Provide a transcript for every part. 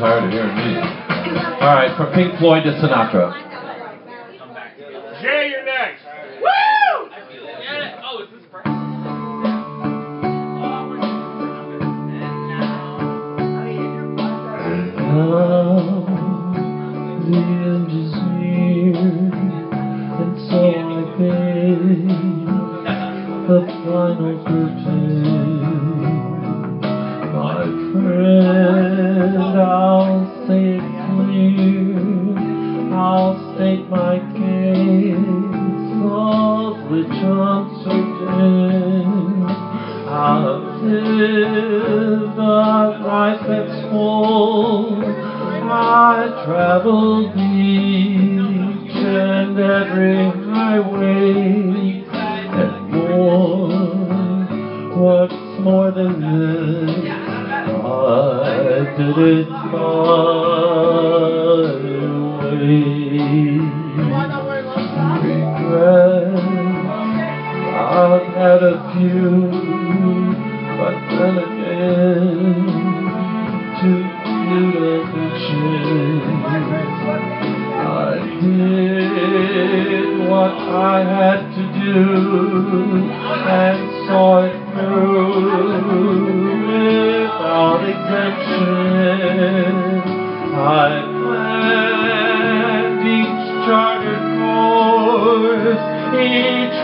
tired of hearing me. All right, from Pink Floyd to Sinatra. Jay, you're next. Oh, is this first? And now the end is near, and so I pay the final curtain. My friend, I'll it clear, I'll state my case, of which I'm certain. I've lived a life that's full. I traveled each and every Regret I've had a few, but then again, too few mention. I did what I had to do and saw it through without exemption.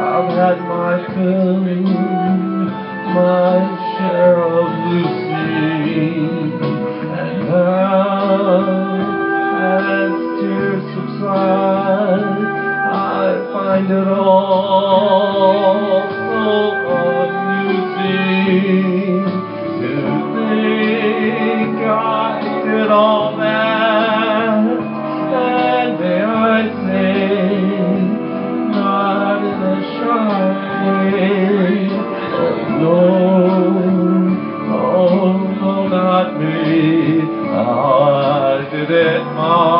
I've had my fill, my I did it my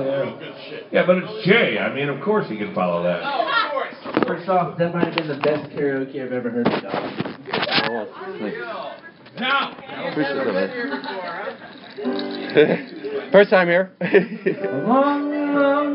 yeah. Yeah, but it's Jay. I mean, of course he can follow that. First off, that might have been the best karaoke I've ever heard. Dog. Now, Appreciate. First time here. Long, long